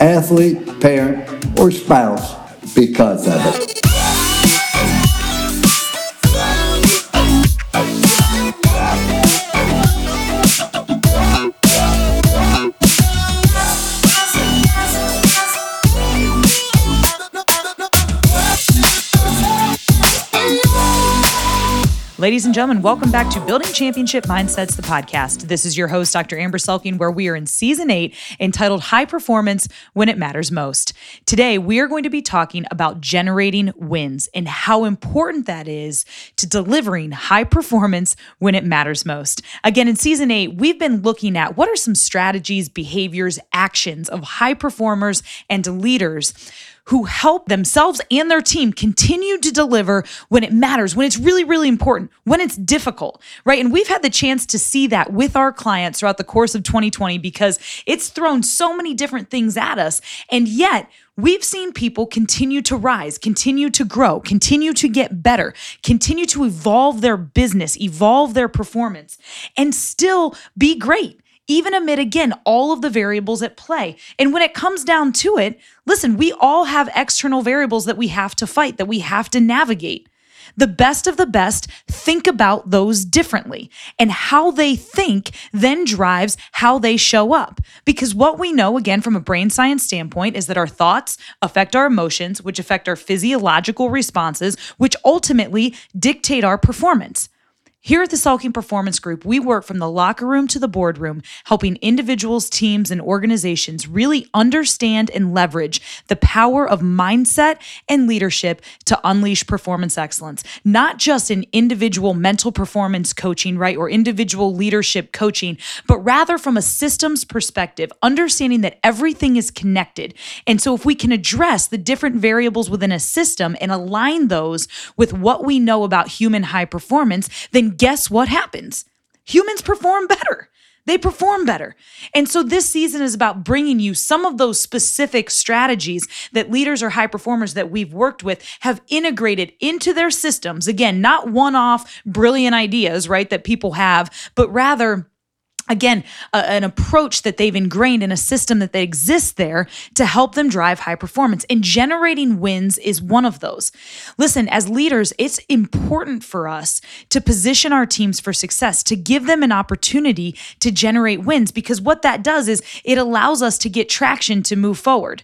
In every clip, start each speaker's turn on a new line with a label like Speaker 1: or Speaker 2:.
Speaker 1: athlete, parent, or spouse because of it.
Speaker 2: Ladies and gentlemen, welcome back to Building Championship Mindsets, the podcast. This is your host, Dr. Amber Selking, where we are in season eight entitled High Performance When It Matters Most. Today, we are going to be talking about generating wins and how important that is to delivering high performance when it matters most. Again, in season eight, we've been looking at what are some strategies, behaviors, actions of high performers and leaders who help themselves and their team continue to deliver when it matters, when it's really, really important, when it's difficult, right? And we've had the chance to see that with our clients throughout the course of 2020 because it's thrown so many different things at us. And yet, We've seen people continue to rise, continue to grow, continue to get better, continue to evolve their business, evolve their performance, and still be great even amid, again, all of the variables at play. And when it comes down to it, listen, we all have external variables that we have to fight, that we have to navigate. The best of the best think about those differently. And how they think then drives how they show up. Because what we know, again, from a brain science standpoint, is that our thoughts affect our emotions, which affect our physiological responses, which ultimately dictate our performance. Here at the Selking Performance Group, we work from the locker room to the boardroom, helping individuals, teams, and organizations really understand and leverage the power of mindset and leadership to unleash performance excellence, not just in individual mental performance coaching, right, or individual leadership coaching, but rather from a systems perspective, understanding that everything is connected. And so, if we can address the different variables within a system and align those with what we know about human high performance, then guess what happens? Humans perform better. They perform better. And so this season is about bringing you some of those specific strategies that leaders or high performers that we've worked with have integrated into their systems. Again, not one off brilliant ideas, right, that people have, but rather again an approach that they've ingrained in a system that they exist there to help them drive high performance. And generating wins is one of those. Listen as leaders it's important for us to position our teams for success to give them an opportunity to generate wins because what that does is it allows us to get traction to move forward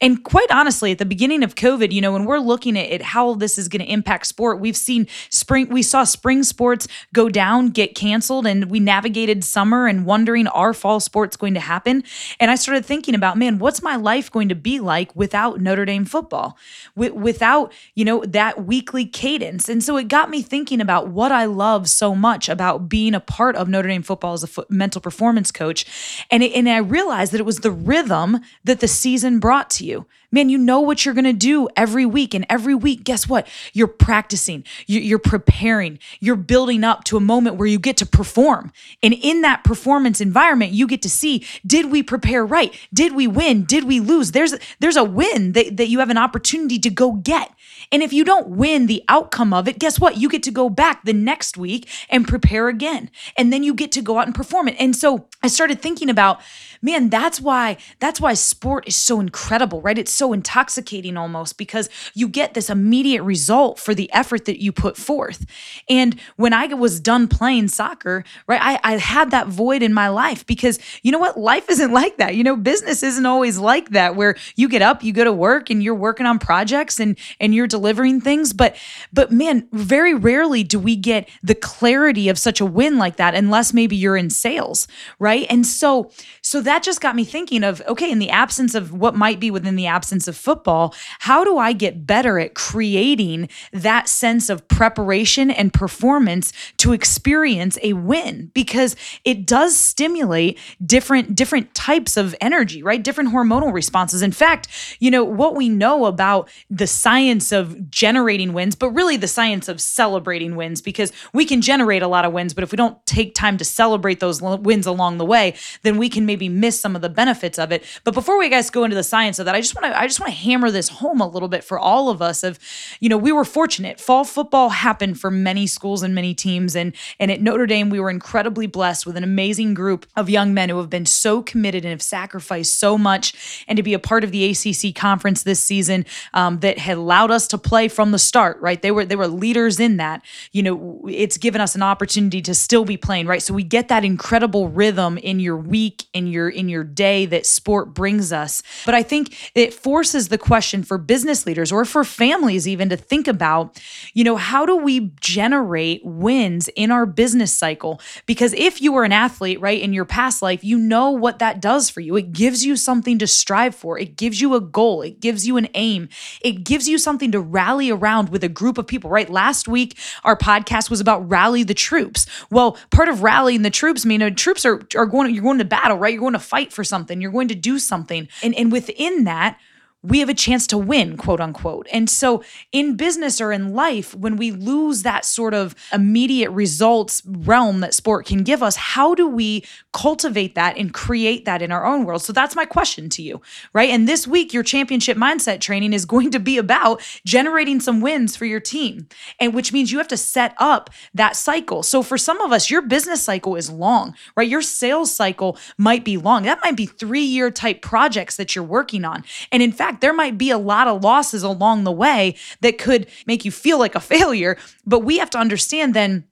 Speaker 2: and quite honestly, at the beginning of COVID, you know, when we're looking at, how this is going to impact sport, we've seen spring, we saw spring sports go down, get canceled, and we navigated summer and wondering, are fall sports going to happen? And I started thinking about, man, what's my life going to be like without Notre Dame football, without, you know, that weekly cadence? And so it got me thinking about what I love so much about being a part of Notre Dame football as a fo- mental performance coach. And, it, and I realized that it was the rhythm that the season brought to you. Man, you know what you're going to do every week. And every week, guess what? You're practicing, you're preparing, you're building up to a moment where you get to perform. And in that performance environment, you get to see did we prepare right? Did we win? Did we lose? There's, there's a win that, that you have an opportunity to go get. And if you don't win the outcome of it, guess what? You get to go back the next week and prepare again. And then you get to go out and perform it. And so I started thinking about, man, that's why that's why sport is so incredible, right? It's so intoxicating almost because you get this immediate result for the effort that you put forth. And when I was done playing soccer, right, I, I had that void in my life because you know what? Life isn't like that. You know, business isn't always like that where you get up, you go to work and you're working on projects and and you're delivering things. But but man, very rarely do we get the clarity of such a win like that unless maybe you're in sales, right? And so so that just got me thinking of okay, in the absence of what might be within the absence essence of football, how do I get better at creating that sense of preparation and performance to experience a win? Because it does stimulate different different types of energy, right? Different hormonal responses. In fact, you know, what we know about the science of generating wins, but really the science of celebrating wins because we can generate a lot of wins, but if we don't take time to celebrate those wins along the way, then we can maybe miss some of the benefits of it. But before we guys go into the science of that, I just want to just want to hammer this home a little bit for all of us of you know, we were fortunate. Fall football happened for many schools and many teams and and at Notre Dame we were incredibly blessed with an amazing group of young men who have been so committed and have sacrificed so much and to be a part of the ACC conference this season um, that had allowed us to play from the start, right? They were they were leaders in that. You know, it's given us an opportunity to still be playing, right? So we get that incredible rhythm in your week, in your in your day that sport brings us. But I think it forces the question for business leaders or for families even to think about, you know, how do we generate wins in our business cycle? Because if you were an athlete, right, in your past life, you know what that does for you. It gives you something to strive for. It gives you a goal. It gives you an aim. It gives you something to rally around with a group of people, right? Last week, our podcast was about rally the troops. Well, part of rallying the troops, I mean, uh, troops are, are going, you're going to battle, right? You're going to fight for something. You're going to do something. And, and within that, we have a chance to win, quote unquote. And so in business or in life, when we lose that sort of immediate results realm that sport can give us, how do we cultivate that and create that in our own world? So that's my question to you, right? And this week, your championship mindset training is going to be about generating some wins for your team, and which means you have to set up that cycle. So for some of us, your business cycle is long, right? Your sales cycle might be long. That might be three year type projects that you're working on. And in fact, fact, there might be a lot of losses along the way that could make you feel like a failure. But we have to understand then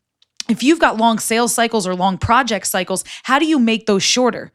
Speaker 2: if you've got long sales cycles or long project cycles, how do you make those shorter?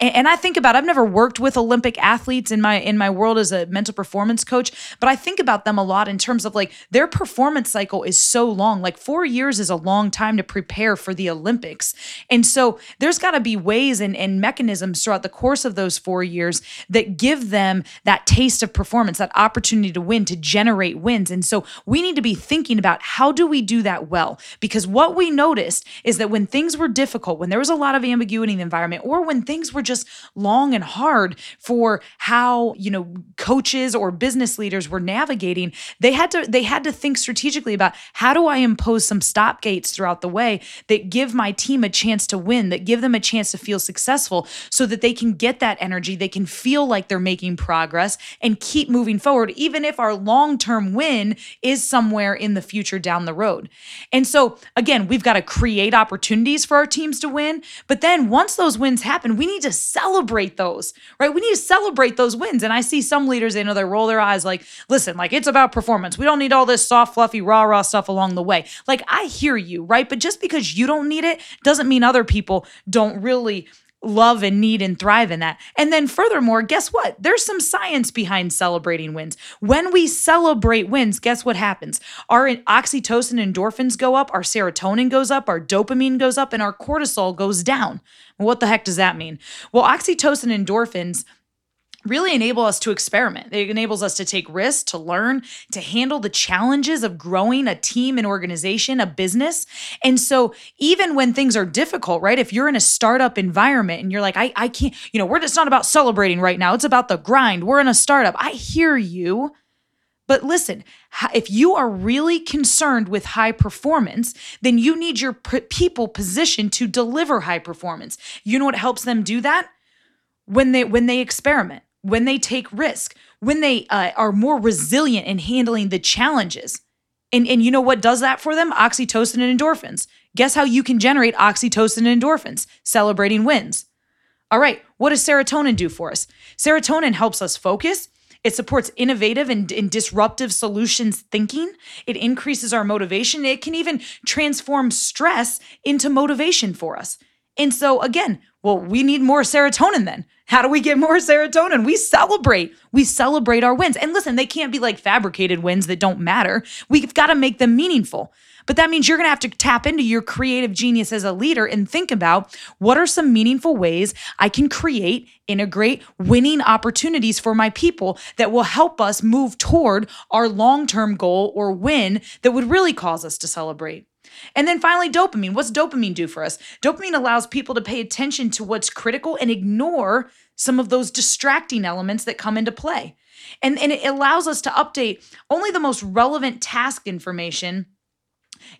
Speaker 2: And I think about I've never worked with Olympic athletes in my in my world as a mental performance coach, but I think about them a lot in terms of like their performance cycle is so long. Like 4 years is a long time to prepare for the Olympics. And so there's got to be ways and, and mechanisms throughout the course of those 4 years that give them that taste of performance, that opportunity to win, to generate wins. And so we need to be thinking about how do we do that well? Because what we noticed is that when things were difficult, when there was a lot of ambiguity in the environment or when things were were just long and hard for how, you know, coaches or business leaders were navigating. They had to they had to think strategically about how do I impose some stop gates throughout the way that give my team a chance to win, that give them a chance to feel successful so that they can get that energy, they can feel like they're making progress and keep moving forward even if our long-term win is somewhere in the future down the road. And so again, we've got to create opportunities for our teams to win, but then once those wins happen, we need to to celebrate those, right? We need to celebrate those wins. And I see some leaders, they know they roll their eyes like, listen, like it's about performance. We don't need all this soft, fluffy, rah, rah stuff along the way. Like I hear you, right? But just because you don't need it doesn't mean other people don't really love and need and thrive in that. And then furthermore, guess what? There's some science behind celebrating wins. When we celebrate wins, guess what happens? Our oxytocin endorphins go up, our serotonin goes up, our dopamine goes up, and our cortisol goes down. What the heck does that mean? Well, oxytocin endorphins really enable us to experiment. It enables us to take risks, to learn, to handle the challenges of growing a team, an organization, a business. And so even when things are difficult, right? If you're in a startup environment and you're like, I, I can't, you know, we're just not about celebrating right now. It's about the grind. We're in a startup. I hear you. But listen, if you are really concerned with high performance, then you need your people positioned to deliver high performance. You know what helps them do that? When they when they experiment when they take risk, when they uh, are more resilient in handling the challenges. And, and you know what does that for them? Oxytocin and endorphins. Guess how you can generate oxytocin and endorphins? Celebrating wins. All right, what does serotonin do for us? Serotonin helps us focus. It supports innovative and, and, disruptive solutions thinking. It increases our motivation. It can even transform stress into motivation for us. And so, again, well, we need more serotonin then. How do we get more serotonin? We celebrate. We celebrate our wins. And listen, they can't be like fabricated wins that don't matter. We've got to make them meaningful. But that means you're going to have to tap into your creative genius as a leader and think about what are some meaningful ways I can create, integrate winning opportunities for my people that will help us move toward our long term goal or win that would really cause us to celebrate. And then finally, dopamine. What's dopamine do for us? Dopamine allows people to pay attention to what's critical and ignore some of those distracting elements that come into play. And, and it allows us to update only the most relevant task information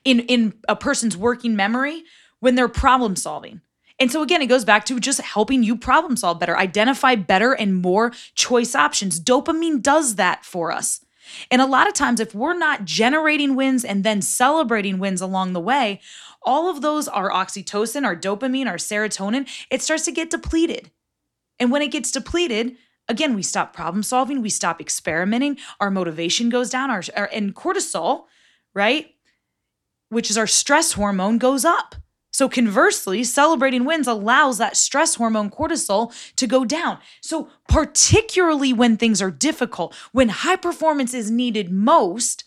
Speaker 2: in in a person's working memory when they're problem solving. And so again, it goes back to just helping you problem solve better, identify better and more choice options. Dopamine does that for us. And a lot of times, if we're not generating wins and then celebrating wins along the way, all of those, are oxytocin, our dopamine, our serotonin, it starts to get depleted. And when it gets depleted, again, we stop problem solving, we stop experimenting, our motivation goes down, our, our and cortisol, right? which is our stress hormone, goes up. So, conversely, celebrating wins allows that stress hormone cortisol to go down. So, particularly when things are difficult, when high performance is needed most,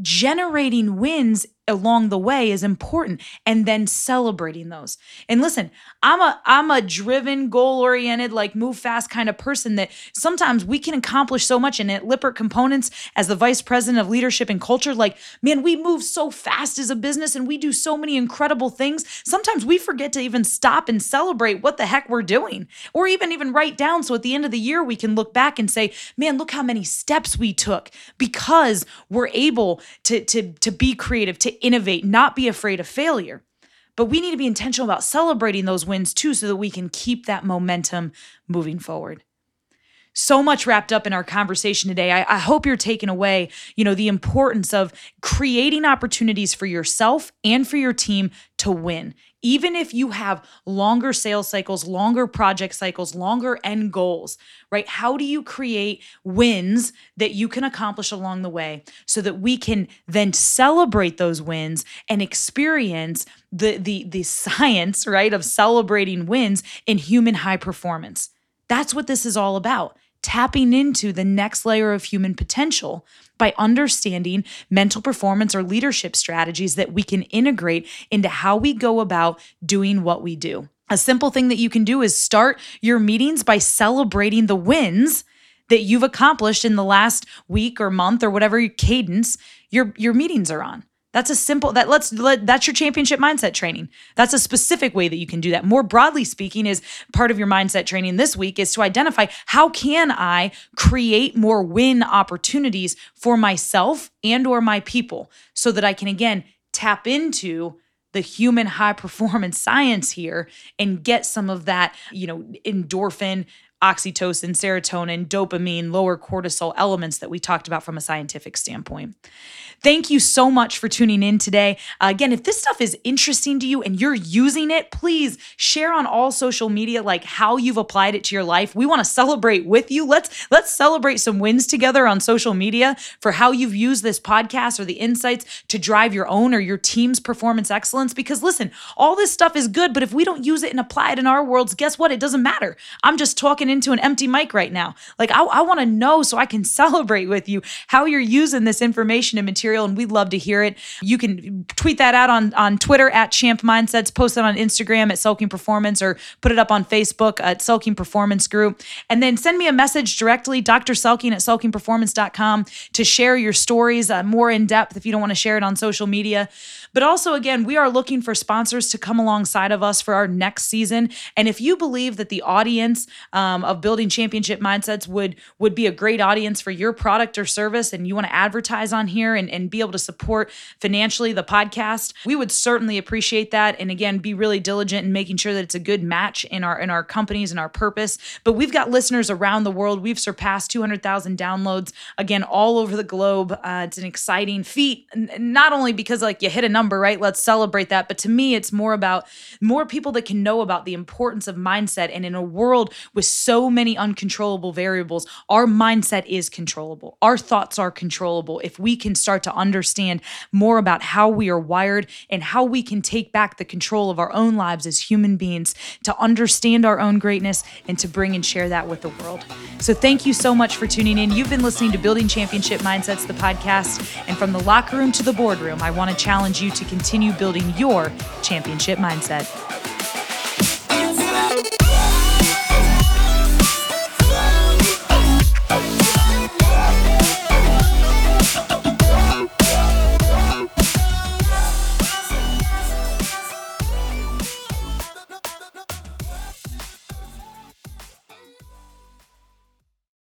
Speaker 2: generating wins along the way is important and then celebrating those. And listen, I'm a I'm a driven, goal-oriented, like move fast kind of person that sometimes we can accomplish so much and at Lippert Components as the vice president of leadership and culture like man, we move so fast as a business and we do so many incredible things. Sometimes we forget to even stop and celebrate what the heck we're doing or even even write down so at the end of the year we can look back and say, "Man, look how many steps we took because we're able to to to be creative, to innovate, not be afraid of failure. But we need to be intentional about celebrating those wins too so that we can keep that momentum moving forward so much wrapped up in our conversation today. I, I, hope you're taking away, you know, the importance of creating opportunities for yourself and for your team to win. Even if you have longer sales cycles, longer project cycles, longer end goals, right? How do you create wins that you can accomplish along the way so that we can then celebrate those wins and experience the the the science, right, of celebrating wins in human high performance? That's what this is all about tapping into the next layer of human potential by understanding mental performance or leadership strategies that we can integrate into how we go about doing what we do. A simple thing that you can do is start your meetings by celebrating the wins that you've accomplished in the last week or month or whatever cadence your your meetings are on. That's a simple that let's let, that's your championship mindset training. That's a specific way that you can do that. More broadly speaking is part of your mindset training this week is to identify how can I create more win opportunities for myself and or my people so that I can again tap into the human high performance science here and get some of that, you know, endorphin oxytocin, serotonin, dopamine, lower cortisol elements that we talked about from a scientific standpoint. Thank you so much for tuning in today. Uh, again, if this stuff is interesting to you and you're using it, please share on all social media like how you've applied it to your life. We want to celebrate with you. Let's let's celebrate some wins together on social media for how you've used this podcast or the insights to drive your own or your team's performance excellence because listen, all this stuff is good, but if we don't use it and apply it in our worlds, guess what? It doesn't matter. I'm just talking into an empty mic right now. Like I, I want to know so I can celebrate with you how you're using this information and material material and we'd love to hear it. You can tweet that out on, on Twitter at Champ Mindsets, post it on Instagram at Selking Performance, or put it up on Facebook at Selking Performance Group. And then send me a message directly, Dr. Selking at selkingperformance.com, to share your stories uh, more in depth if you don't want to share it on social media. But also, again, we are looking for sponsors to come alongside of us for our next season. And if you believe that the audience um, of building championship mindsets would would be a great audience for your product or service, and you want to advertise on here and, and be able to support financially the podcast, we would certainly appreciate that. And again, be really diligent in making sure that it's a good match in our in our companies and our purpose. But we've got listeners around the world. We've surpassed 200,000 downloads again all over the globe. Uh, it's an exciting feat, not only because like you hit a number, right? Let's celebrate that. But to me, it's more about more people that can know about the importance of mindset. And in a world with so so many uncontrollable variables, our mindset is controllable. Our thoughts are controllable if we can start to understand more about how we are wired and how we can take back the control of our own lives as human beings to understand our own greatness and to bring and share that with the world. So, thank you so much for tuning in. You've been listening to Building Championship Mindsets, the podcast. And from the locker room to the boardroom, I want to challenge you to continue building your championship mindset.